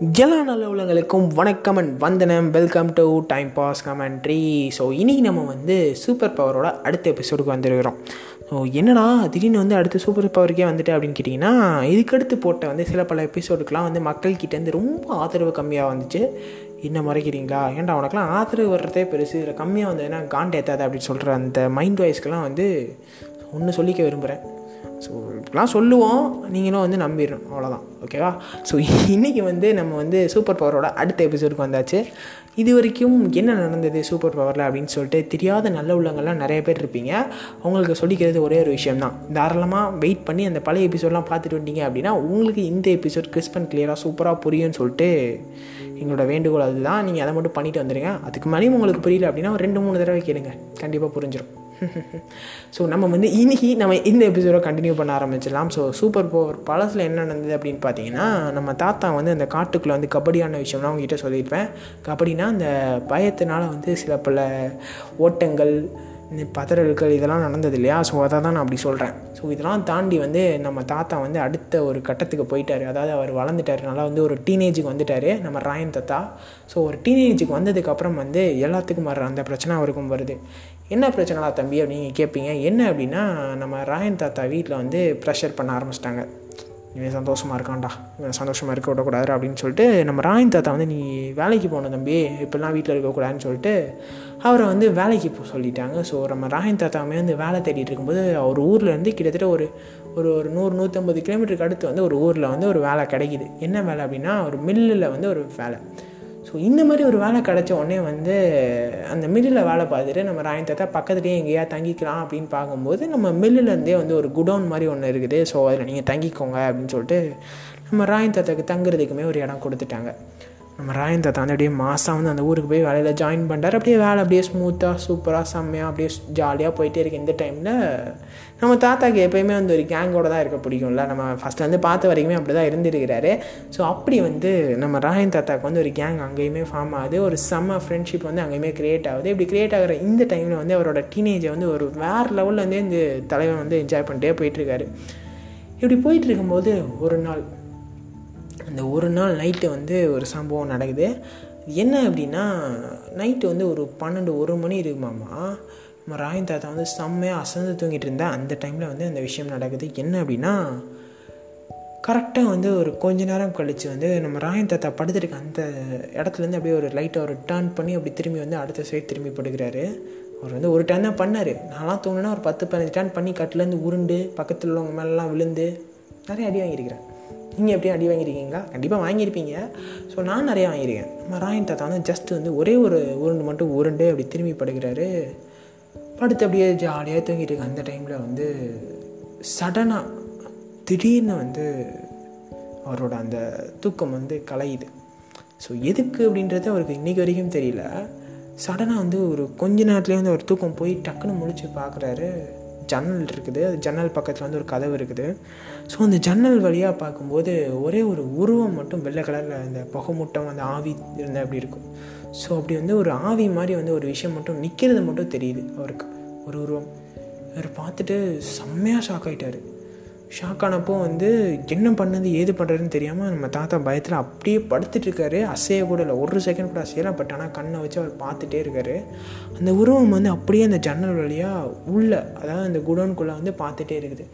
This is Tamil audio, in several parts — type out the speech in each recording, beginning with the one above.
எல்லா நல்ல உள்ளங்களுக்கும் வணக்கம் அண்ட் வந்தனம். Welcome to time pass commentary so இன்றைக்கி நம்ம வந்து சூப்பர் பவரோட அடுத்த எபிசோடுக்கு வந்துருக்கிறோம். ஸோ என்னடா திடீர்னு வந்து அடுத்த சூப்பர் பவருக்கே வந்துட்டு அப்படின்னு கேட்டிங்கன்னா இதுக்கடுத்து போட்ட வந்து சில பல எபிசோடுக்கெலாம் வந்து மக்கள்கிட்டேருந்து ரொம்ப ஆதரவு கம்மியாக வந்துச்சு. என்ன மறைக்கிறீங்களா? ஏன்டா உனக்குலாம் ஆதரவு வர்றதே பெருசு. இதில் கம்மியாக வந்ததுன்னா காண்ட் ஏற்றாது அப்படின்னு சொல்கிற அந்த மைண்ட் வாய்ஸ்க்கெலாம் வந்து ஒன்று சொல்லிக்க விரும்புகிறேன் ஸோ இப்படிலாம் சொல்லுவோம். நீங்களும் வந்து நம்பிடணும். அவ்வளோதான் ஓகேவா ஸோ இன்றைக்கி வந்து நம்ம வந்து சூப்பர் பவரோட அடுத்த எபிசோடுக்கு வந்தாச்சு. இது வரைக்கும் என்ன நடந்தது சூப்பர் பவரில் அப்படின்னு சொல்லிட்டு தெரியாத நல்ல உள்ளங்கள்லாம் நிறைய பேர் இருப்பீங்க. உங்களுக்கு சொல்லிக்கிறது ஒரே ஒரு விஷயம் தான் தாராளமாக வெயிட் பண்ணி அந்த பழைய எபிசோட்லாம் பார்த்துட்டு வந்தீங்க அப்படின்னா உங்களுக்கு இந்த எபிசோட் கிறிஸ்பன் கிளியராக சூப்பராக புரியும்னு சொல்லிட்டு எங்களோட வேண்டுகோள் அதுதான். நீங்கள் அதை மட்டும் பண்ணிட்டு வந்துடுங்க அதுக்கு மேலேயும் உங்களுக்கு புரியல அப்படின்னா ஒரு ரெண்டு மூணு தடவை கேளுங்க. கண்டிப்பாக புரிஞ்சிடும் ஸோ நம்ம வந்து இன்னைக்கு நம்ம இந்த எபிசோடை கண்டினியூ பண்ண ஆரம்பிச்சிடலாம். ஸோ சூப்பர் பவர் பழசில் என்ன நடந்தது அப்படின்னு பார்த்தீங்கன்னா நம்ம தாத்தா வந்து அந்த காட்டுக்குள்ளே வந்து கபடியான விஷயம்லாம் அவங்ககிட்ட சொல்லியிருப்பேன். கபடினா அந்த பயத்தினால வந்து சில பல ஓட்டங்கள் பதறல்கள் இதெல்லாம் நடந்தது இல்லையா? ஸோ அதை தான் நான் அப்படி சொல்கிறேன் ஸோ இதெல்லாம் தாண்டி வந்து நம்ம தாத்தா வந்து அடுத்த ஒரு கட்டத்துக்கு போயிட்டார். அதாவது அவர் வளர்ந்துட்டார். நல்லா வந்து ஒரு டீனேஜுக்கு வந்துட்டார் நம்ம ராயன் தாத்தா. ஸோ ஒரு டீனேஜுக்கு வந்ததுக்கப்புறம் வந்து எல்லாத்துக்கும் வர்ற அந்த பிரச்சனை அவருக்கும் வருது. என்ன பிரச்சனைலாம் தம்பி அப்படின்னு கேட்பீங்க என்ன அப்படின்னா நம்ம ராயன் தாத்தா வீட்டில் வந்து ப்ரெஷர் பண்ண ஆரம்பிச்சிட்டாங்க. இவன் சந்தோஷமாக இருக்கான்டா. இவன் சந்தோஷமாக இருக்க விடக்கூடாது அப்படின்னு சொல்லிட்டு நம்ம ராயன் தாத்தா வந்து நீ வேலைக்கு போன தம்பி. இப்படிலாம் வீட்டில் இருக்கக்கூடாதுன்னு சொல்லிட்டு அவரை வந்து வேலைக்கு போக சொல்லிட்டாங்க. ஸோ நம்ம ராயன் தாத்தாவுமே வந்து வேலை தேடிட்டு இருக்கும்போது அவர் ஊரில் இருந்து கிட்டத்தட்ட ஒரு ஒரு ஒரு நூறு நூற்றம்பது கிலோமீட்டருக்கு அடுத்து வந்து ஒரு ஊரில் வந்து ஒரு வேலை கிடைக்கிது. என்ன வேலை அப்படின்னா ஒரு மில்லில் வந்து ஒரு வேலை. ஸோ இந்த மாதிரி ஒரு வேலை கிடச்ச உடனே வந்து அந்த மில்லில் வேலை பார்த்துட்டு நம்ம ராயன் தாத்தா பக்கத்துலேயே எங்கேயா தங்கிக்கலாம் அப்படின்னு பார்க்கும்போது நம்ம மில்லுலேருந்தே வந்து ஒரு குடோன் மாதிரி ஒன்று இருக்குது. ஸோ அதில் நீங்கள் தங்கிக்கோங்க அப்படின்னு சொல்லிட்டு நம்ம ராயன் தாத்தாக்கு தங்குறதுக்குமே ஒரு இடம் கொடுத்துட்டாங்க. நம்ம ராயன் தாத்தா வந்து அப்படியே மாதம் வந்து அந்த ஊருக்கு போய் வேலையில் ஜாயின் பண்ணுறாரு அப்படியே வேலை அப்படியே ஸ்மூத்தாக சூப்பராக செம்மையாக அப்படியே ஜாலியாக போயிட்டே இருக்கு இந்த டைமில் நம்ம தாத்தாக்கு எப்போயுமே வந்து ஒரு கேங்கோட தான் இருக்க பிடிக்கும்ல. நம்ம ஃபஸ்ட்டு வந்து பார்த்த வரைக்குமே அப்படி தான் இருந்திருக்கிறாரு. ஸோ அப்படி வந்து நம்ம ராயன் தாத்தாக்கு வந்து ஒரு கேங் அங்கேயுமே ஃபார்ம் ஆகுது. ஒரு செம்ம ஃப்ரெண்ட்ஷிப் வந்து அங்கேயுமே க்ரியேட் ஆகுது. இப்படி க்ரியேட் ஆகிற இந்த டைமில் வந்து அவரோட டீனேஜை வந்து ஒரு வேறு லெவலில் வந்து இந்த தலைவன் வந்து என்ஜாய் பண்ணிட்டே போயிட்டுருக்காரு இப்படி போயிட்டு இருக்கும்போது ஒரு நாள் அந்த ஒரு நாள் நைட்டு வந்து ஒரு சம்பவம் நடக்குது. என்ன அப்படின்னா நைட்டு வந்து ஒரு பன்னெண்டு ஒரு மணி இருக்குமாமா நம்ம ராயன் தாத்தா வந்து செம்மையாக அசந்து தூங்கிட்டு இருந்தா அந்த டைமில் வந்து அந்த விஷயம் நடக்குது. என்ன அப்படின்னா கரெக்டாக வந்து ஒரு கொஞ்ச நேரம் கழித்து வந்து நம்ம ராயன் தாத்தா படுத்துருக்க அந்த இடத்துலேருந்து அப்படியே ஒரு லைட்டை ஒரு டேர்ன் பண்ணி அப்படி திரும்பி வந்து அடுத்த சைடு திரும்பி படுக்கிறாரு. அவர் வந்து ஒரு டர்ன் தான் பண்ணார். நான்லாம் தூங்கினா ஒரு பத்து பதினஞ்சு டர்ன் பண்ணி கட்டிலேருந்து உருண்டு பக்கத்தில் உள்ளவங்க மேலெலாம் விழுந்து நிறைய அடி வாங்கியிருக்கிறேன் நீங்கள் எப்படியும் அடி வாங்கியிருக்கீங்களா? கண்டிப்பாக வாங்கியிருப்பீங்க. ஸோ நான் நிறையா வாங்கியிருக்கேன். நம்ம ராயன் தாத்தா வந்து ஜஸ்ட் வந்து ஒரே ஒரு உருண்டு மட்டும் உருண்டு அப்படி திரும்பி படுக்கிறாரு. படுத்து அப்படியே ஜாலியாக தூங்கிட்டு இருக்கு அந்த டைமில் வந்து சடனாக திடீர்னு வந்து அவரோட அந்த தூக்கம் வந்து கலையுது. ஸோ எதுக்கு அப்படின்றது அவருக்கு இன்றைக்கி வரைக்கும் தெரியல. சடனாக வந்து ஒரு கொஞ்ச நேரத்துலேயே வந்து அவர் தூக்கம் போய் டக்குன்னு முழிச்சு பார்க்குறாரு ஜன்னல் இருக்குது. அது ஜன்னல் பக்கத்தில் வந்து ஒரு கதவு இருக்குது. ஸோ அந்த ஜன்னல் வழியாக பார்க்கும்போது ஒரே ஒரு உருவம் மட்டும் வெள்ளை கலரில் அந்த புகைமூட்டம் அந்த ஆவி இருந்தால் அப்படி இருக்கும்? ஸோ அப்படி வந்து ஒரு ஆவி மாதிரி வந்து ஒரு விஷயம் மட்டும் நிற்கிறது மட்டும் தெரியுது அவருக்கு. ஒரு உருவம். அவர் பார்த்துட்டு செம்மையாக ஷாக் ஆகிட்டார் ஷாக் ஆனப்போ வந்து என்ன பண்ணது ஏது பண்ணுறதுன்னு தெரியாமல் நம்ம தாத்தா பயத்தில் அப்படியே படுத்துட்டு இருக்காரு. அசைய கூட இல்லை. ஒரு செகண்ட் கூட அசையலாம் பட் ஆனால் கண்ணை வச்சு அவர் பார்த்துட்டே இருக்காரு. அந்த உருவம் வந்து அப்படியே அந்த ஜன்னல் வழியாக உள்ளே அதாவது அந்த குடோன்குள்ளே வந்து பார்த்துட்டே இருக்குது.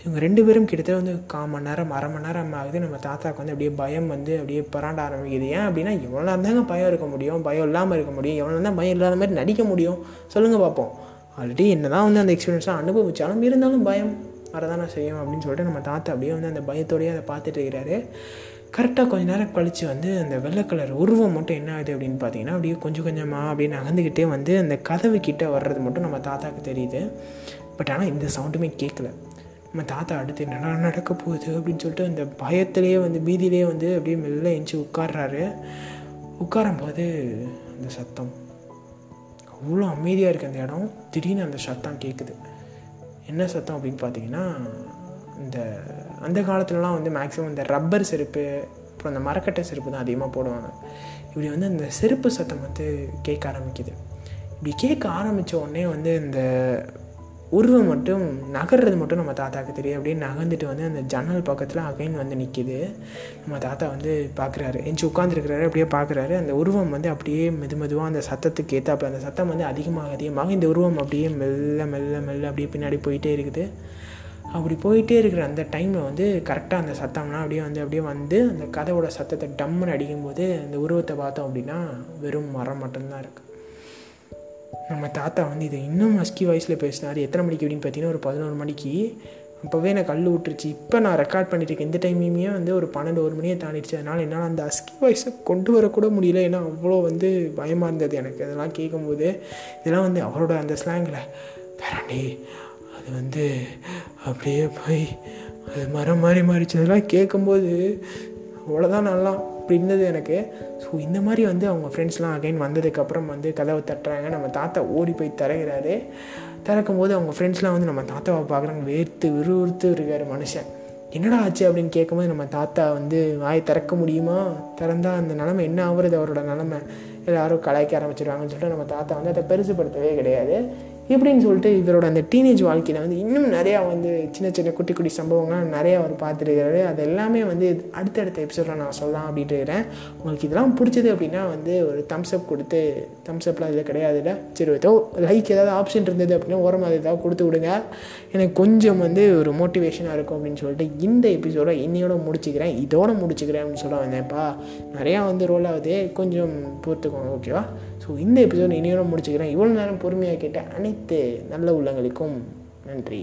இவங்க ரெண்டு பேரும் கிட்டத்தட்ட வந்து கால் மணி நேரம் அரை மணி நேரம் ஆகுது. நம்ம தாத்தாவுக்கு வந்து அப்படியே பயம் வந்து அப்படியே பராண்ட ஆரம்பிக்குது. ஏன் அப்படின்னா எவ்வளோ நேரம் தாங்க பயம் இருக்க முடியும். பயம் இல்லாமல் இருக்க முடியும். எவ்வளோ தான் பயம் இல்லாத மாதிரி நடிக்க முடியும். சொல்லுங்கள் பார்ப்போம் ஆல்ரெடி என்ன தான் வந்து அந்த எக்ஸ்பீரியன்ஸ்லாம் அனுபவிச்சாலும் இருந்தாலும் பயம். வரதான செய்யும் அப்படின்னு சொல்லிட்டு நம்ம தாத்தா அப்படியே வந்து அந்த பயத்தோடையே அதை பார்த்துட்டு இருக்கிறாரு. கரெக்டாக கொஞ்ச நேரம் கழித்து வந்து அந்த வெள்ளை கலர் உருவம் மட்டும் என்ன ஆகுது அப்படின்னு பார்த்தீங்கன்னா அப்படியே கொஞ்சம் கொஞ்சமாக அப்படியே நகர்ந்துக்கிட்டே வந்து அந்த கதவு கிட்டே வர்றது மட்டும் நம்ம தாத்தாவுக்கு தெரியுது. பட் ஆனால் இந்த சவுண்டுமே கேட்கல நம்ம தாத்தா அடுத்து என்னடா நடக்க போகுது அப்படின்னு சொல்லிட்டு அந்த பயத்திலேயே வந்து பீதியிலே வந்து அப்படியே மெல்ல எஞ்சி உட்கார்றாரு. உட்காரும்போது அந்த சத்தம். அவ்வளோ அமைதியாக இருக்குது அந்த இடம். திடீர்னு அந்த சத்தம் கேட்குது என்ன சத்தம் அப்படின்னு பார்த்தீங்கன்னா இந்த அந்த காலத்துலலாம் வந்து மேக்ஸிமம் இந்த ரப்பர் செருப்பு அப்புறம் அந்த மரக்கட்டை செருப்பு தான் அதிகமாக போடுவாங்க. இப்படி வந்து அந்த செருப்பு சத்தம் வந்து கேட்க ஆரம்பிக்குது. இப்படி கேட்க ஆரம்பித்த உடனே வந்து இந்த உருவம் மட்டும் நகர்றது மட்டும் நம்ம தாத்தாவுக்கு தெரியும். அப்படியே நகர்ந்துட்டு வந்து அந்த ஜன்னல் பக்கத்தில் அகைன் வந்து நிற்கிது நம்ம தாத்தா வந்து பார்க்குறாரு எஞ்சி உட்காந்துருக்கிறாரு அப்படியே பார்க்குறாரு அந்த உருவம் வந்து அப்படியே மெது மெதுவாக அந்த சத்தத்துக்கு ஏற்றாப்புல அந்த சத்தம் வந்து அதிகமாக அதிகமாக இந்த உருவம் அப்படியே மெல்ல மெல்ல மெல்ல அப்படியே பின்னாடி போயிட்டே இருக்குது. அப்படி போயிட்டே இருக்கிற அந்த டைமில் வந்து கரெக்டாக அந்த சத்தம்லாம் அப்படியே வந்து அப்படியே வந்து அந்த கதவோட சத்தத்தை டம்முன்னு அடிக்கும்போது அந்த உருவத்தை பார்த்தோம் அப்படின்னா வெறும் மரம் மட்டும்தான் இருக்குது நம்ம தாத்தா வந்து இதை இன்னும் மஸ்கி வாய்ஸில் பேசினார். எத்தனை மணிக்கு அப்படின்னு பார்த்தீங்கன்னா ஒரு பதினோரு மணிக்கு. அப்போவே எனக்கு கல் விட்டுருச்சு இப்போ நான் ரெக்கார்ட் பண்ணிட்டு இருக்கேன். இந்த டைமையுமே வந்து ஒரு பன்னெண்டு ஒரு மணியை தாண்டிடுச்சு. அதனால் என்னால் அந்த அஸ்கி வாய்ஸை கொண்டு வரக்கூட முடியல. ஏன்னா அவ்வளோ வந்து பயமாக இருந்தது எனக்கு. அதெல்லாம் கேட்கும்போது இதெல்லாம் வந்து அவரோட அந்த ஸ்லாங்கில் பேராண்டி அது வந்து அப்படியே போய் அது மரம் மாதிரி மாறிச்சு. அதெல்லாம் கேட்கும்போது அவ்வளோதான் நல்லா அப்படி இருந்தது எனக்கு. ஸோ இந்த மாதிரி வந்து அவங்க ஃப்ரெண்ட்ஸ்லாம் அகைன் வந்ததுக்கப்புறம் வந்து கதவை தட்டுறாங்க. நம்ம தாத்தா ஓடி போய் திறகிறாரு திறக்கும் போது அவங்க ஃப்ரெண்ட்ஸ்லாம் வந்து நம்ம தாத்தாவை பார்க்குறாங்க. வேர்த்து விறுவிறுத்து இருக்கார் மனுஷன். என்னடா ஆச்சு அப்படின்னு கேட்கும்போது நம்ம தாத்தா வந்து வாய் திறக்க முடியுமா? திறந்தால் அந்த நிலமை என்ன ஆகுறது? அவரோட நிலமை. எல்லாரும் கலாய்க்க ஆரம்பிச்சிருவாங்கன்னு சொல்லிட்டு நம்ம தாத்தா வந்து அதை பெருசுப்படுத்தவே கிடையாது. இப்படின்னு சொல்லிட்டு இவரோட அந்த டீனேஜ் வாழ்க்கையில் வந்து இன்னும் நிறையா வந்து சின்ன சின்ன குட்டி குட்டி சம்பவங்கள்லாம் நிறையா அவர் பார்த்துருக்கிறாரு. அது எல்லாமே வந்து அடுத்தடுத்த எபிசோடில் நான் சொல்லலாம் அப்படின்ட்டு இருக்கிறேன். உங்களுக்கு இதெல்லாம் பிடிச்சது அப்படின்னா வந்து ஒரு தம்ஸ்அப் கொடுத்து தம்ஸ்அப்லாம் இதில் இது கிடையாதுல்ல சரி ஏதோ லைக் ஏதாவது ஆப்ஷன் இருந்தது அப்படின்னா ஓரமாக ஏதாவது கொடுத்து விடுங்க. எனக்கு கொஞ்சம் வந்து ஒரு மோட்டிவேஷனாக இருக்கும் அப்படின்னு சொல்லிட்டு இந்த எபிசோடை இன்னையோட முடிச்சுக்கிறேன். இதோட முடிச்சுக்கிறேன் அப்படின்னு சொல்ல வந்தேன்ப்பா. நிறையா வந்து ரோல் ஆகுது. கொஞ்சம் பொறுத்துக்கோங்க ஓகேவா ஸோ இந்த எபிசோட் இனியோட முடிச்சுக்கிறேன். இவ்வளோ நேரம் பொறுமையாக கேட்ட அனைத்து நல்ல உள்ளங்களுக்கும் நன்றி.